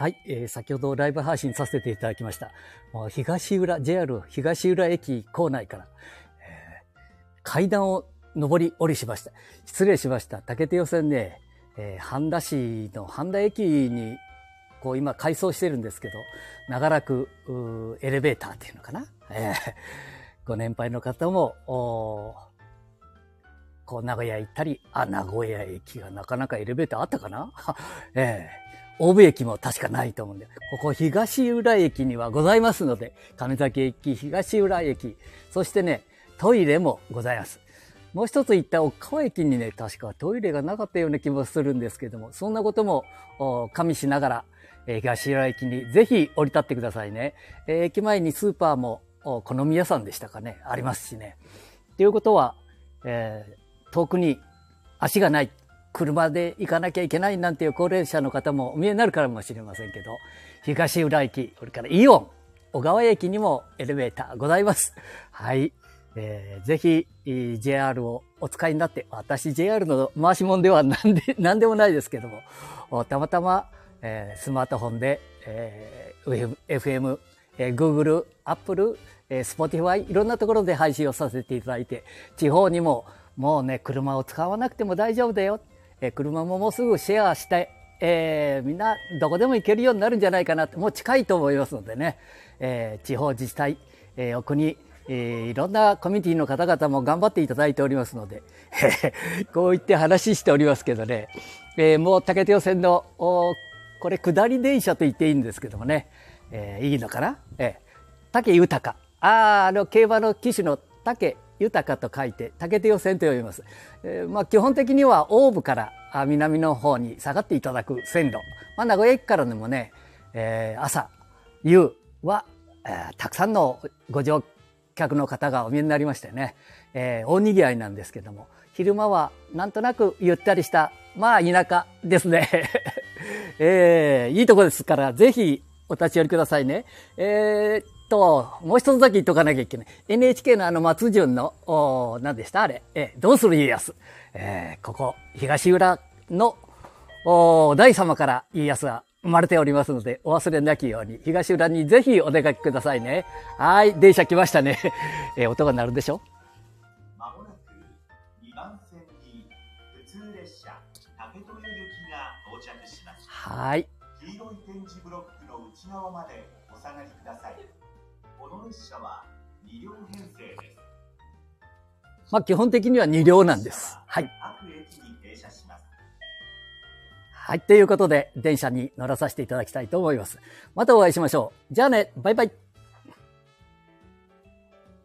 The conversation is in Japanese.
はい、えー、先ほどライブ配信させていただきました。もう東浦、JR 東浦駅構内から、えー、階段を上り降りしました。失礼しました。竹手予選ね、えー、半田市の半田駅に、こう今改装してるんですけど、長らくエレベーターっていうのかな？えー、ご年配の方も、こう名古屋行ったり、あ、名古屋駅がなかなかエレベーターあったかな？え えー大部駅も確かないと思うんで、ここ東浦駅にはございますので、亀崎駅、東浦駅、そしてね、トイレもございます。もう一つ行った岡川駅にね、確かトイレがなかったような気もするんですけども、そんなことも加味しながら、え、東浦駅にぜひ降り立ってくださいね。え、駅前にスーパーも好み屋さんでしたかね、ありますしね。ということは、えー、遠くに足がない車で行かなきゃいけないなんていう高齢者の方もお見えになるかもしれませんけど、東浦駅、それからイオン、小川駅にもエレベーターございます。はい。えー、ぜひ、JR をお使いになって、私 JR の回し物では何で、何でもないですけども、たまたま、えー、スマートフォンで、えー、FM、えー、Google、Apple、えー、Spotify、いろんなところで配信をさせていただいて、地方にももうね、車を使わなくても大丈夫だよ。え車ももうすぐシェアして、えー、みんなどこでも行けるようになるんじゃないかなもう近いと思いますのでね、えー、地方自治体、えー、お国、えー、いろんなコミュニティの方々も頑張っていただいておりますので、こう言って話しておりますけどね、えー、もう竹手線の、これ下り電車と言っていいんですけどもね、えー、いいのかな、えー、竹豊。ああ、あの競馬の騎手の竹豊かと書いて竹手予線と呼びます。えー、まあ基本的には大部から南の方に下がっていただく線路。まあ名古屋駅からでもね、えー、朝、夕は、えー、たくさんのご乗客の方がお見えになりましてね、えー、大賑わいなんですけども、昼間はなんとなくゆったりした、まあ田舎ですね。えー、いいとこですから、ぜひお立ち寄りくださいね。えーと、もう一つだけ言っとかなきゃいけない。NHK のあの松潤の、お何でした？あれ、えどうする家康。えー、ここ、東浦の、お大様から家康は生まれておりますので、お忘れなきように、東浦にぜひお出かけくださいね。はい、電車来ましたね。えー、音が鳴るでしょ？まもなく2番線に普通列車竹豊行きが到着します。はい。黄色い展示ブロックの内側までお下がりください。この列車は2両編成です。まあ基本的には2両なんです。はい。はい。ということで、電車に乗らさせていただきたいと思います。またお会いしましょう。じゃあね、バイバイ。